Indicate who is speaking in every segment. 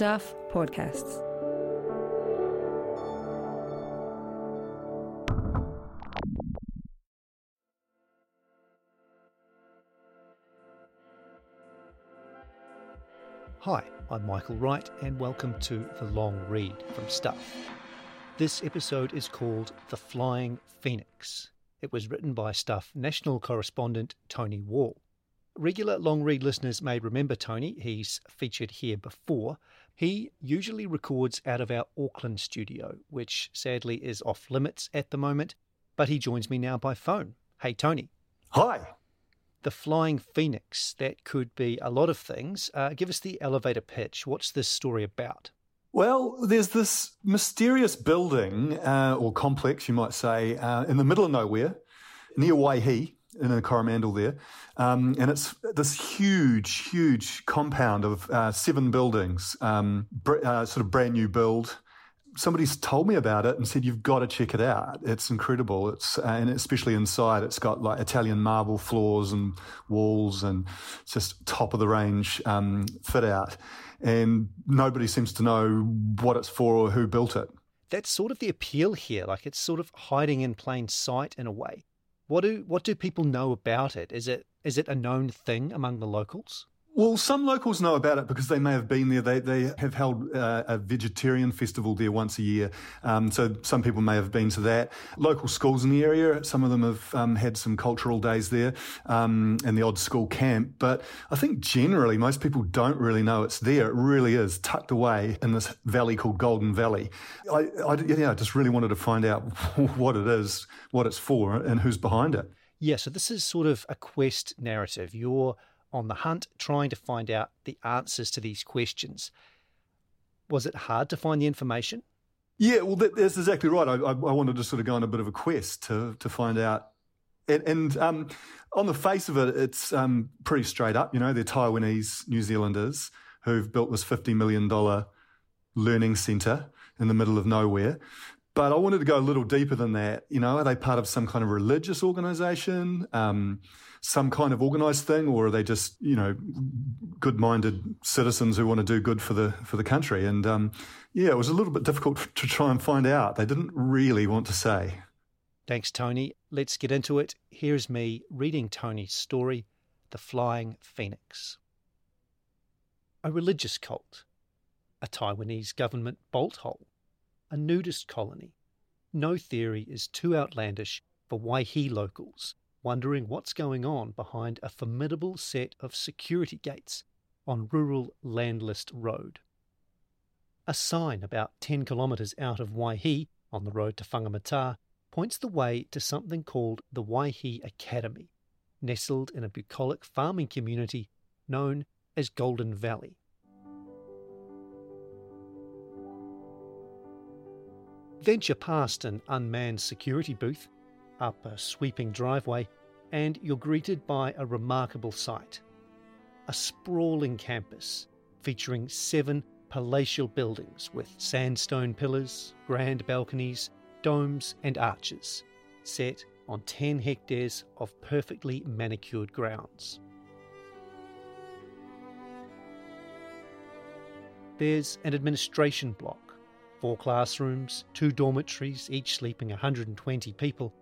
Speaker 1: Stuff Podcasts.
Speaker 2: Hi, I'm Michael Wright, and welcome to The Long Read from Stuff. This episode is called The Flying Phoenix. It was written by Stuff national correspondent Tony Wall. Regular long read listeners may remember Tony, he's featured here before. He usually records out of our Auckland studio, which sadly is off limits at the moment, but he joins me now by phone. Hey, Tony.
Speaker 3: Hi.
Speaker 2: The Flying Phoenix, that could be a lot of things. Uh, give us the elevator pitch. What's this story about?
Speaker 3: Well, there's this mysterious building, uh, or complex, you might say, uh, in the middle of nowhere, near Waihi, in a Coromandel there. Um, and it's this huge, huge compound of uh, seven buildings, um, br- uh, sort of brand new build. Somebody's told me about it and said you've got to check it out. It's incredible. It's uh, and especially inside, it's got like Italian marble floors and walls, and just top of the range um, fit out. And nobody seems to know what it's for or who built it.
Speaker 2: That's sort of the appeal here. Like it's sort of hiding in plain sight in a way. What do what do people know about it? Is it is it a known thing among the locals?
Speaker 3: Well, some locals know about it because they may have been there. They, they have held uh, a vegetarian festival there once a year. Um, so some people may have been to that. Local schools in the area, some of them have um, had some cultural days there um, and the odd school camp. But I think generally most people don't really know it's there. It really is tucked away in this valley called Golden Valley. I, I, yeah, I just really wanted to find out what it is, what it's for, and who's behind it.
Speaker 2: Yeah, so this is sort of a quest narrative. You're on the hunt trying to find out the answers to these questions. Was it hard to find the information?
Speaker 3: Yeah, well, that, that's exactly right. I, I, wanted to sort of go on a bit of a quest to to find out. And, and um, on the face of it, it's um, pretty straight up. You know, they're Taiwanese New Zealanders who've built this fifty million dollar learning centre in the middle of nowhere. But I wanted to go a little deeper than that. You know, are they part of some kind of religious organization, um, some kind of organized thing, or are they just, you know, good-minded citizens who want to do good for the for the country? And um, yeah, it was a little bit difficult to try and find out. They didn't really want to say.
Speaker 2: Thanks, Tony. Let's get into it. Here's me reading Tony's story, The Flying Phoenix. A religious cult, a Taiwanese government bolt hole a nudist colony. No theory is too outlandish for Waihi locals wondering what's going on behind a formidable set of security gates on rural landless Road. A sign about 10 kilometres out of Waihi, on the road to Whangamata, points the way to something called the Waihi Academy, nestled in a bucolic farming community known as Golden Valley. Venture past an unmanned security booth, up a sweeping driveway, and you're greeted by a remarkable sight. A sprawling campus featuring seven palatial buildings with sandstone pillars, grand balconies, domes, and arches, set on 10 hectares of perfectly manicured grounds. There's an administration block four classrooms, two dormitories, each sleeping 120 people,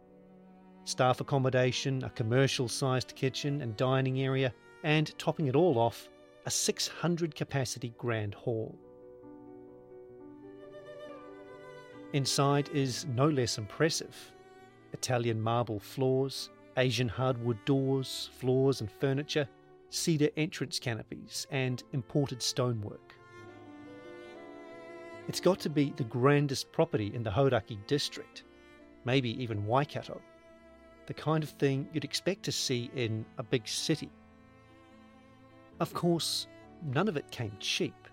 Speaker 2: staff accommodation, a commercial sized kitchen and dining area, and topping it all off, a 600 capacity grand hall. Inside is no less impressive Italian marble floors, Asian hardwood doors, floors and furniture, cedar entrance canopies, and imported stonework. It's got to be the grandest property in the Hauraki district, maybe even Waikato. The kind of thing you'd expect to see in a big city. Of course, none of it came cheap.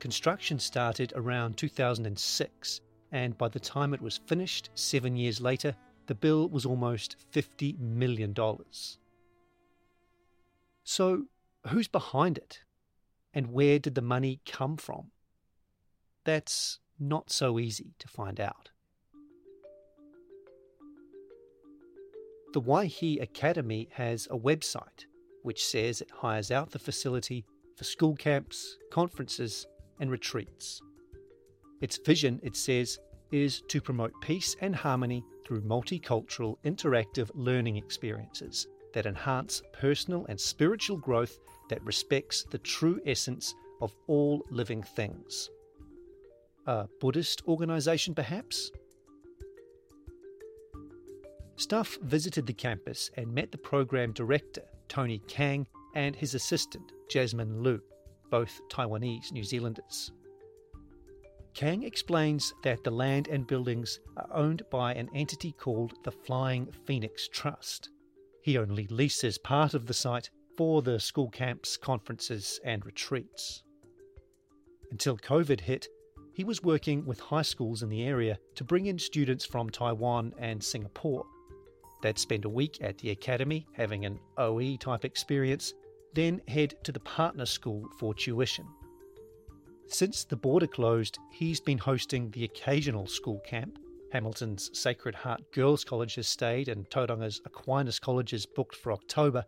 Speaker 2: Construction started around 2006, and by the time it was finished, seven years later, the bill was almost $50 million. So, who's behind it? And where did the money come from? That's not so easy to find out. The Waihi Academy has a website which says it hires out the facility for school camps, conferences, and retreats. Its vision, it says, is to promote peace and harmony through multicultural interactive learning experiences that enhance personal and spiritual growth that respects the true essence of all living things. A Buddhist organisation, perhaps? Staff visited the campus and met the program director, Tony Kang, and his assistant, Jasmine Liu, both Taiwanese New Zealanders. Kang explains that the land and buildings are owned by an entity called the Flying Phoenix Trust. He only leases part of the site for the school camps, conferences, and retreats. Until COVID hit, he was working with high schools in the area to bring in students from Taiwan and Singapore They'd spend a week at the academy having an OE type experience, then head to the partner school for tuition. Since the border closed, he's been hosting the occasional school camp. Hamilton's Sacred Heart Girls' College has stayed, and Tauranga's Aquinas College is booked for October,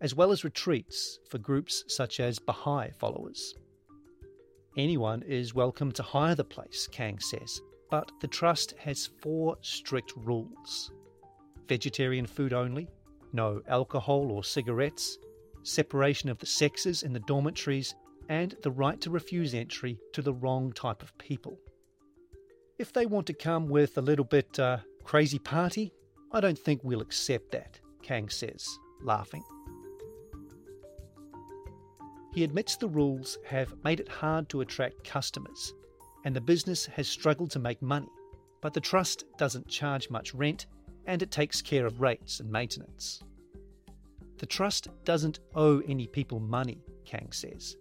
Speaker 2: as well as retreats for groups such as Baha'i followers. Anyone is welcome to hire the place, Kang says, but the Trust has four strict rules vegetarian food only, no alcohol or cigarettes, separation of the sexes in the dormitories, and the right to refuse entry to the wrong type of people. If they want to come with a little bit uh, crazy party, I don't think we'll accept that, Kang says, laughing. He admits the rules have made it hard to attract customers, and the business has struggled to make money, but the trust doesn't charge much rent and it takes care of rates and maintenance. The trust doesn't owe any people money, Kang says.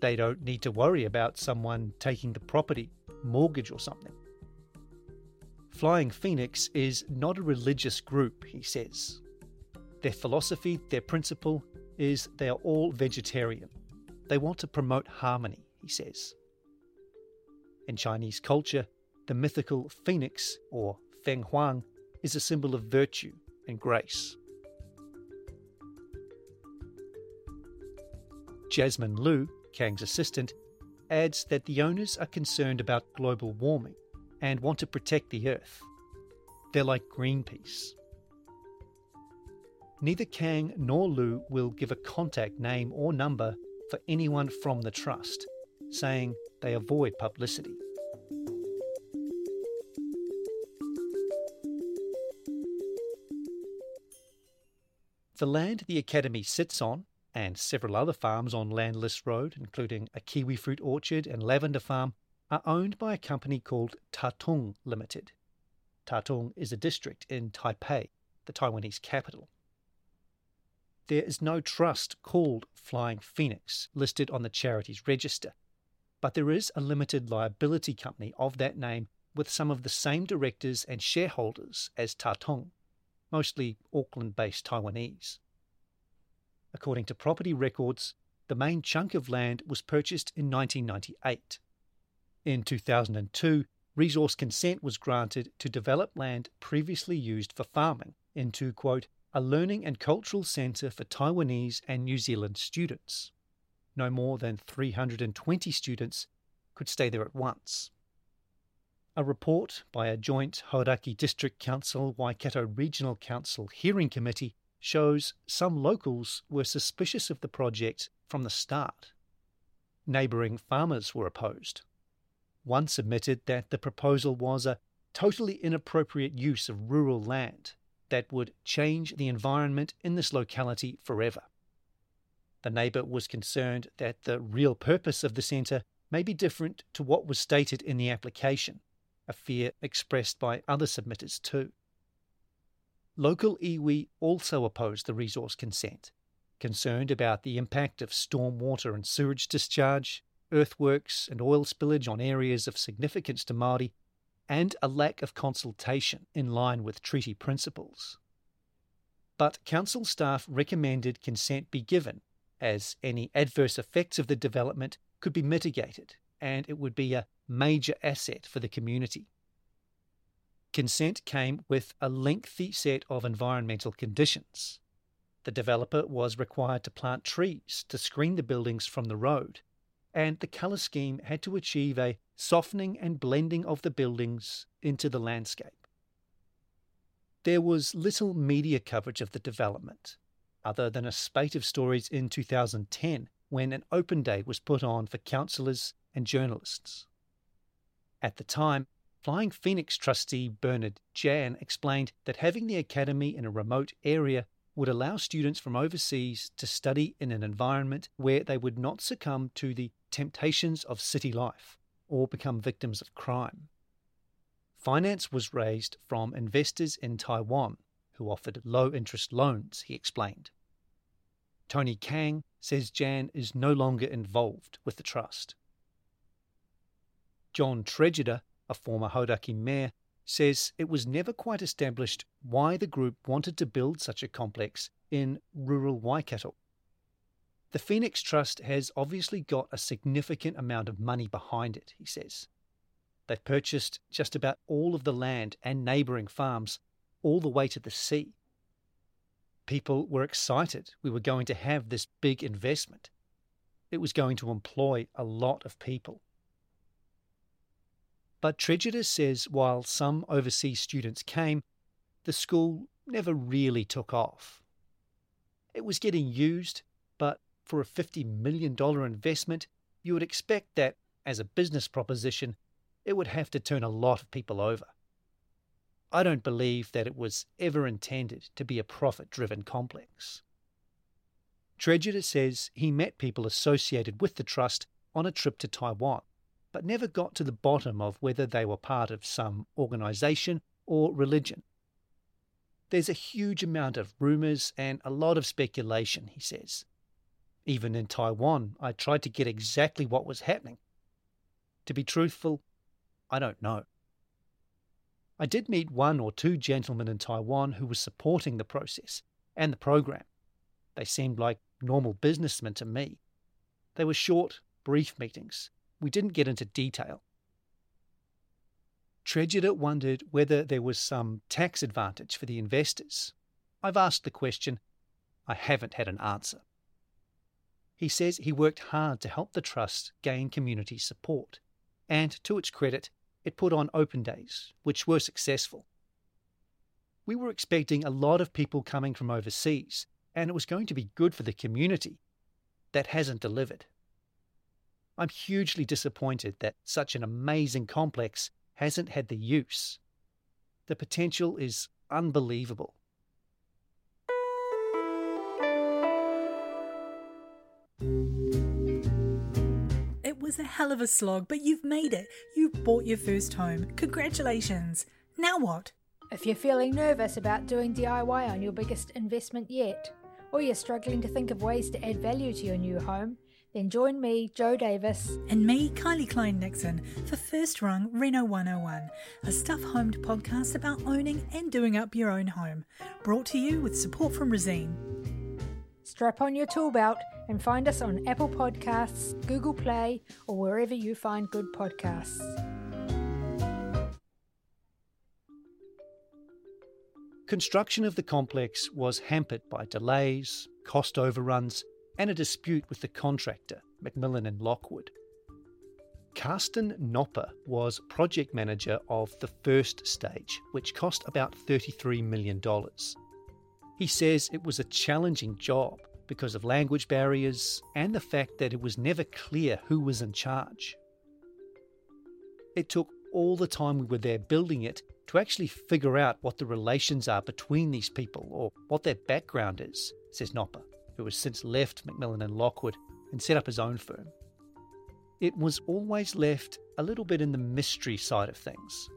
Speaker 2: They don't need to worry about someone taking the property, mortgage, or something. Flying Phoenix is not a religious group, he says. Their philosophy, their principle, is they are all vegetarian. They want to promote harmony, he says. In Chinese culture, the mythical phoenix, or Feng Huang, is a symbol of virtue and grace. Jasmine Liu, Kang's assistant, adds that the owners are concerned about global warming and want to protect the earth. They're like Greenpeace. Neither Kang nor Liu will give a contact name or number for anyone from the trust, saying they avoid publicity. The land the Academy sits on, and several other farms on Landless Road, including a kiwi fruit orchard and lavender farm, are owned by a company called Tatung Limited. Tatung is a district in Taipei, the Taiwanese capital. There is no trust called Flying Phoenix listed on the charities register, but there is a limited liability company of that name with some of the same directors and shareholders as Tatung mostly Auckland based Taiwanese. According to property records, the main chunk of land was purchased in 1998. In 2002, resource consent was granted to develop land previously used for farming into, quote, a learning and cultural centre for Taiwanese and New Zealand students. No more than 320 students could stay there at once. A report by a joint Hauraki District Council Waikato Regional Council hearing committee shows some locals were suspicious of the project from the start. Neighbouring farmers were opposed. One submitted that the proposal was a totally inappropriate use of rural land that would change the environment in this locality forever. The neighbour was concerned that the real purpose of the centre may be different to what was stated in the application a fear expressed by other submitters too. Local iwi also opposed the resource consent, concerned about the impact of storm water and sewage discharge, earthworks and oil spillage on areas of significance to Māori, and a lack of consultation in line with treaty principles. But council staff recommended consent be given, as any adverse effects of the development could be mitigated and it would be a major asset for the community. Consent came with a lengthy set of environmental conditions. The developer was required to plant trees to screen the buildings from the road, and the colour scheme had to achieve a softening and blending of the buildings into the landscape. There was little media coverage of the development, other than a spate of stories in 2010 when an open day was put on for councillors and journalists. At the time, Flying Phoenix trustee Bernard Jan explained that having the academy in a remote area would allow students from overseas to study in an environment where they would not succumb to the temptations of city life or become victims of crime. Finance was raised from investors in Taiwan who offered low interest loans, he explained. Tony Kang says Jan is no longer involved with the trust. John Tregidga, a former Hauraki mayor, says it was never quite established why the group wanted to build such a complex in rural Waikato. The Phoenix Trust has obviously got a significant amount of money behind it, he says. They've purchased just about all of the land and neighbouring farms, all the way to the sea. People were excited we were going to have this big investment. It was going to employ a lot of people. But Tregidga says while some overseas students came, the school never really took off. It was getting used, but for a $50 million investment, you would expect that, as a business proposition, it would have to turn a lot of people over. I don't believe that it was ever intended to be a profit driven complex. Tregidga says he met people associated with the trust on a trip to Taiwan but never got to the bottom of whether they were part of some organisation or religion. There's a huge amount of rumours and a lot of speculation, he says. Even in Taiwan, I tried to get exactly what was happening. To be truthful, I don't know. I did meet one or two gentlemen in Taiwan who were supporting the process and the program. They seemed like normal businessmen to me. They were short, brief meetings, we didn't get into detail. Tregidga wondered whether there was some tax advantage for the investors. I've asked the question. I haven't had an answer. He says he worked hard to help the trust gain community support, and to its credit, it put on open days, which were successful. We were expecting a lot of people coming from overseas, and it was going to be good for the community. That hasn't delivered. I'm hugely disappointed that such an amazing complex hasn't had the use. The potential is unbelievable.
Speaker 1: It was a hell of a slog, but you've made it. You've bought your first home. Congratulations. Now what?
Speaker 4: If you're feeling nervous about doing DIY on your biggest investment yet, or you're struggling to think of ways to add value to your new home, then join me, Joe Davis,
Speaker 1: and me, Kylie Klein Nixon, for First Rung Reno 101, a stuff homed podcast about owning and doing up your own home. Brought to you with support from Resene.
Speaker 4: Strap on your tool belt and find us on Apple Podcasts, Google Play, or wherever you find good podcasts.
Speaker 2: Construction of the complex was hampered by delays, cost overruns, and a dispute with the contractor, McMillan and Lockwood. Carsten Nopper was project manager of the first stage, which cost about $33 million. He says it was a challenging job because of language barriers and the fact that it was never clear who was in charge. It took all the time we were there building it to actually figure out what the relations are between these people or what their background is, says Nopper who has since left McMillan and Lockwood and set up his own firm. It was always left a little bit in the mystery side of things.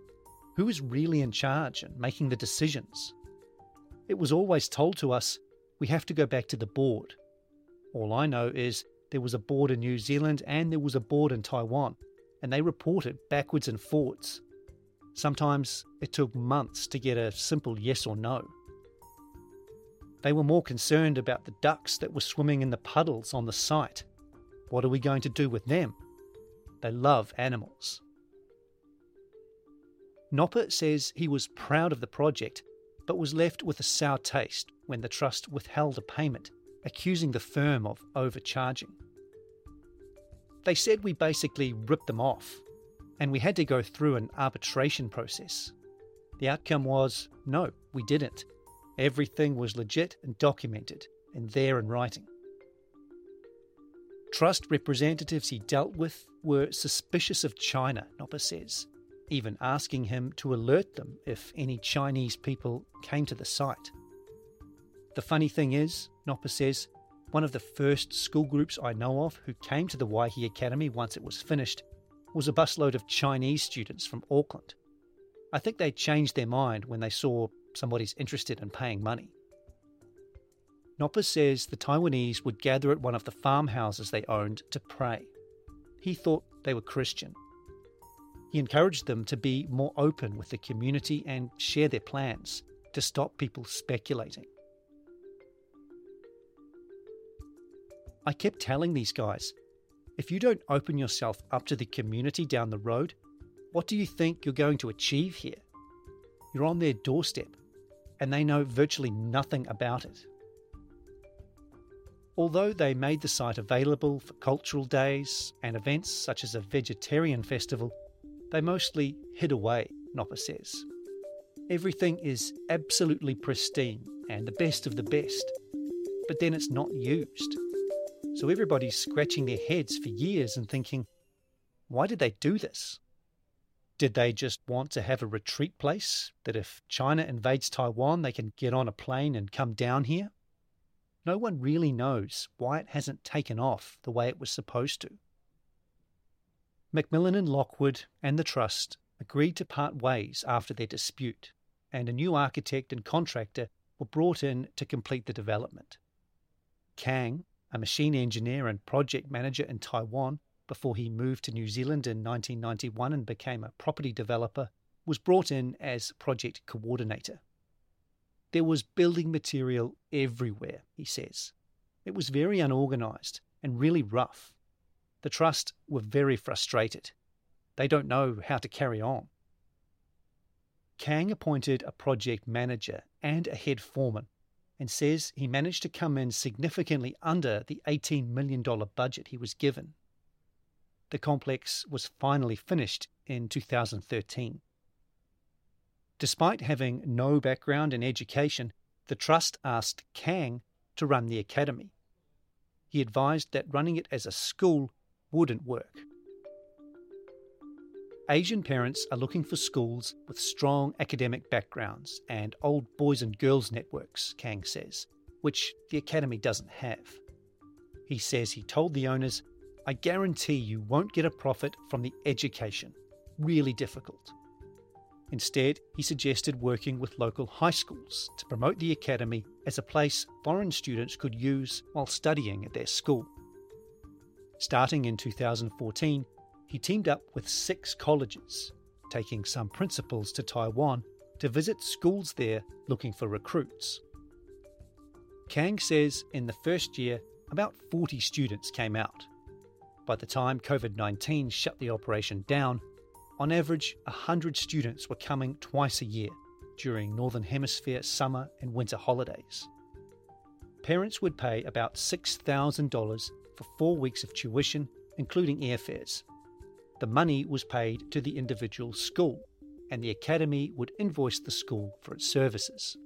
Speaker 2: Who is really in charge and making the decisions? It was always told to us we have to go back to the board. All I know is there was a board in New Zealand and there was a board in Taiwan, and they reported backwards and forwards. Sometimes it took months to get a simple yes or no. They were more concerned about the ducks that were swimming in the puddles on the site. What are we going to do with them? They love animals. Nopper says he was proud of the project, but was left with a sour taste when the trust withheld a payment, accusing the firm of overcharging. They said we basically ripped them off, and we had to go through an arbitration process. The outcome was no, we didn't. Everything was legit and documented, and there in writing. Trust representatives he dealt with were suspicious of China, Nopper says, even asking him to alert them if any Chinese people came to the site. The funny thing is, Nopper says, one of the first school groups I know of who came to the Waihi Academy once it was finished was a busload of Chinese students from Auckland. I think they changed their mind when they saw somebody's interested in paying money. Nopper says the Taiwanese would gather at one of the farmhouses they owned to pray. He thought they were Christian. He encouraged them to be more open with the community and share their plans to stop people speculating. I kept telling these guys if you don't open yourself up to the community down the road, what do you think you're going to achieve here? You're on their doorstep, and they know virtually nothing about it. Although they made the site available for cultural days and events such as a vegetarian festival, they mostly hid away, Nopper says. Everything is absolutely pristine and the best of the best, but then it's not used. So everybody's scratching their heads for years and thinking, why did they do this? Did they just want to have a retreat place that if China invades Taiwan, they can get on a plane and come down here? No one really knows why it hasn't taken off the way it was supposed to. McMillan and Lockwood and the Trust agreed to part ways after their dispute, and a new architect and contractor were brought in to complete the development. Kang, a machine engineer and project manager in Taiwan before he moved to New Zealand in 1991 and became a property developer, was brought in as project coordinator. There was building material everywhere, he says. It was very unorganised and really rough. The Trust were very frustrated. They don't know how to carry on. Kang appointed a project manager and a head foreman and says he managed to come in significantly under the $18 million budget he was given. The complex was finally finished in 2013. Despite having no background in education, the Trust asked Kang to run the academy. He advised that running it as a school wouldn't work. Asian parents are looking for schools with strong academic backgrounds and old boys and girls networks, Kang says, which the Academy doesn't have. He says he told the owners, I guarantee you won't get a profit from the education. Really difficult. Instead, he suggested working with local high schools to promote the academy as a place foreign students could use while studying at their school. Starting in 2014, he teamed up with six colleges, taking some principals to Taiwan to visit schools there looking for recruits. Kang says in the first year, about 40 students came out. By the time COVID 19 shut the operation down, on average, 100 students were coming twice a year during Northern Hemisphere summer and winter holidays. Parents would pay about $6,000 for four weeks of tuition, including airfares. The money was paid to the individual school, and the academy would invoice the school for its services.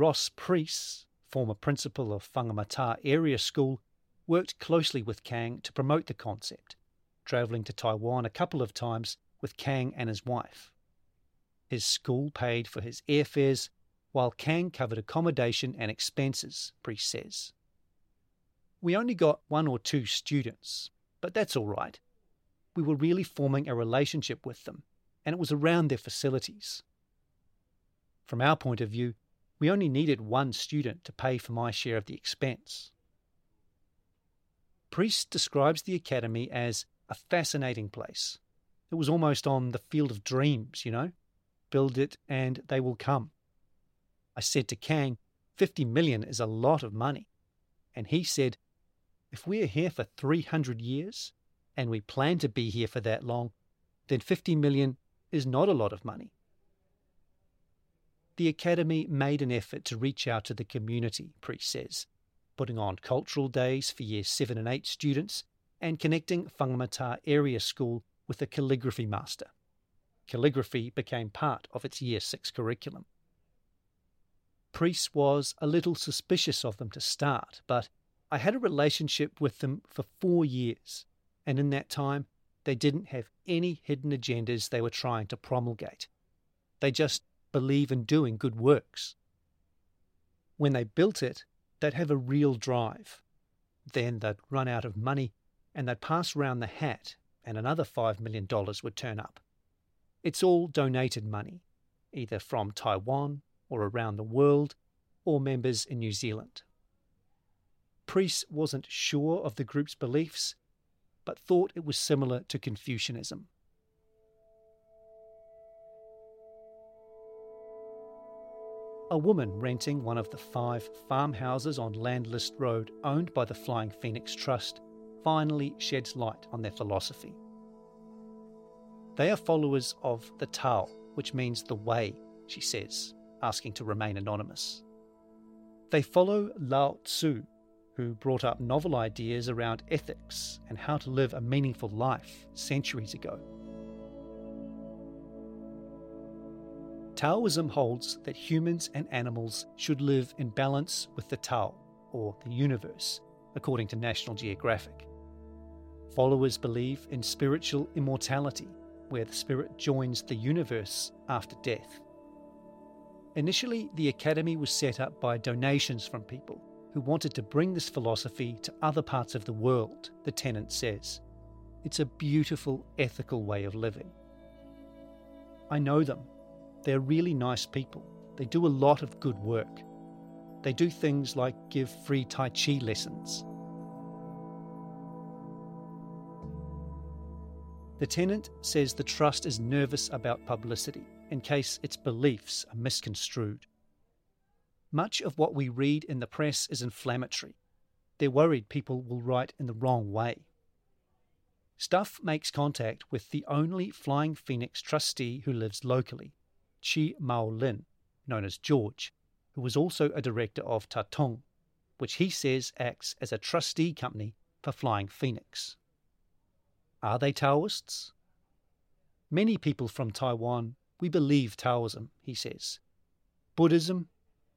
Speaker 2: Ross Priest, former principal of Whangamata Area School, worked closely with Kang to promote the concept, travelling to Taiwan a couple of times with Kang and his wife. His school paid for his airfares while Kang covered accommodation and expenses, Priest says. We only got one or two students, but that's all right. We were really forming a relationship with them, and it was around their facilities. From our point of view, we only needed one student to pay for my share of the expense. Priest describes the academy as a fascinating place. It was almost on the field of dreams, you know? Build it and they will come. I said to Kang, 50 million is a lot of money. And he said, if we are here for 300 years and we plan to be here for that long, then 50 million is not a lot of money. The Academy made an effort to reach out to the community, Priest says, putting on cultural days for Year 7 and 8 students and connecting Whangamata Area School with a calligraphy master. Calligraphy became part of its Year 6 curriculum. Priest was a little suspicious of them to start, but I had a relationship with them for four years, and in that time, they didn't have any hidden agendas they were trying to promulgate. They just believe in doing good works. When they built it, they'd have a real drive. Then they'd run out of money and they'd pass round the hat and another $5 million would turn up. It's all donated money, either from Taiwan or around the world or members in New Zealand. Priest wasn't sure of the group's beliefs, but thought it was similar to Confucianism. A woman renting one of the five farmhouses on Landless Road owned by the Flying Phoenix Trust finally sheds light on their philosophy. They are followers of the Tao, which means the way, she says, asking to remain anonymous. They follow Lao Tzu, who brought up novel ideas around ethics and how to live a meaningful life centuries ago. Taoism holds that humans and animals should live in balance with the Tao, or the universe, according to National Geographic. Followers believe in spiritual immortality, where the spirit joins the universe after death. Initially, the Academy was set up by donations from people who wanted to bring this philosophy to other parts of the world, the tenant says. It's a beautiful, ethical way of living. I know them they're really nice people. They do a lot of good work. They do things like give free Tai Chi lessons. The tenant says the trust is nervous about publicity in case its beliefs are misconstrued. Much of what we read in the press is inflammatory. They're worried people will write in the wrong way. Stuff makes contact with the only Flying Phoenix trustee who lives locally, Chi Mao Lin, known as George, who was also a director of Tatung, which he says acts as a trustee company for Flying Phoenix. Are they Taoists? Many people from Taiwan, we believe Taoism, he says. Buddhism,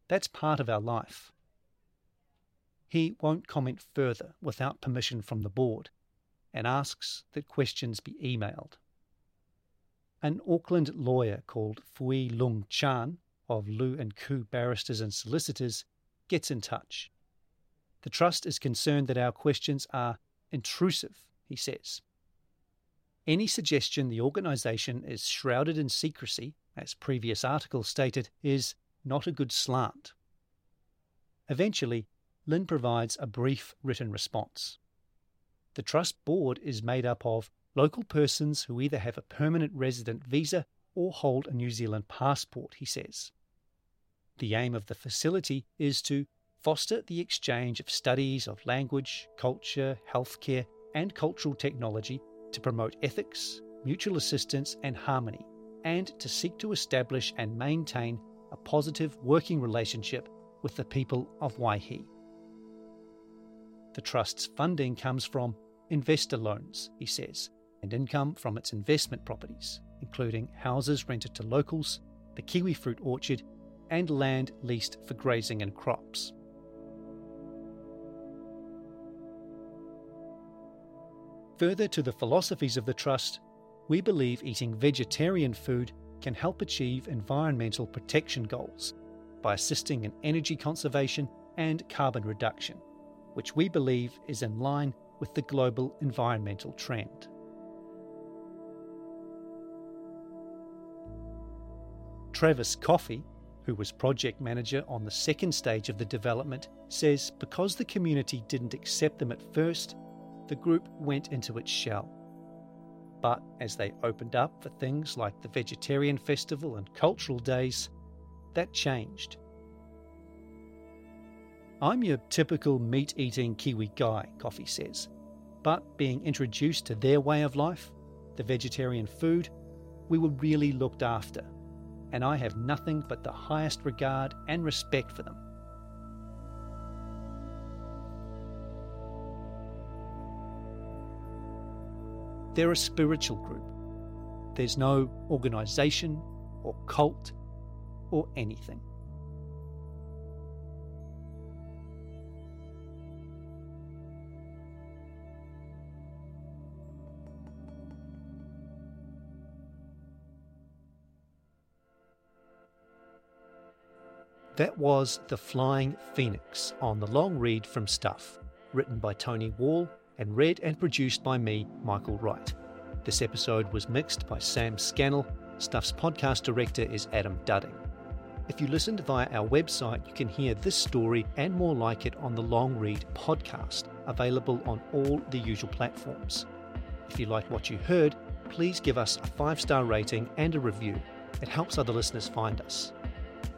Speaker 2: that's part of our life. He won't comment further without permission from the board and asks that questions be emailed an Auckland lawyer called Fui Lung Chan of Lu and Ku Barristers and Solicitors gets in touch. The Trust is concerned that our questions are intrusive, he says. Any suggestion the organisation is shrouded in secrecy, as previous articles stated, is not a good slant. Eventually, Lin provides a brief written response. The Trust board is made up of local persons who either have a permanent resident visa or hold a New Zealand passport, he says. The aim of the facility is to foster the exchange of studies of language, culture, healthcare, and cultural technology to promote ethics, mutual assistance, and harmony, and to seek to establish and maintain a positive working relationship with the people of Waihi. The Trust's funding comes from investor loans, he says, and income from its investment properties, including houses rented to locals, the kiwi fruit orchard, and land leased for grazing and crops. Further to the philosophies of the Trust, we believe eating vegetarian food can help achieve environmental protection goals by assisting in energy conservation and carbon reduction, which we believe is in line with the global environmental trend. Travis Coffey, who was project manager on the second stage of the development, says because the community didn't accept them at first, the group went into its shell. But as they opened up for things like the Vegetarian Festival and cultural days, that changed. I'm your typical meat eating Kiwi guy, Coffey says, but being introduced to their way of life, the vegetarian food, we were really looked after and I have nothing but the highest regard and respect for them. They're a spiritual group. There's no organisation or cult or anything. That was The Flying Phoenix on the long read from Stuff, written by Tony Wall and read and produced by me, Michael Wright. This episode was mixed by Sam Scannell. Stuff's podcast director is Adam Dudding. If you listened via our website, you can hear this story and more like it on the Long Read podcast, available on all the usual platforms. If you like what you heard, please give us a five star rating and a review. It helps other listeners find us.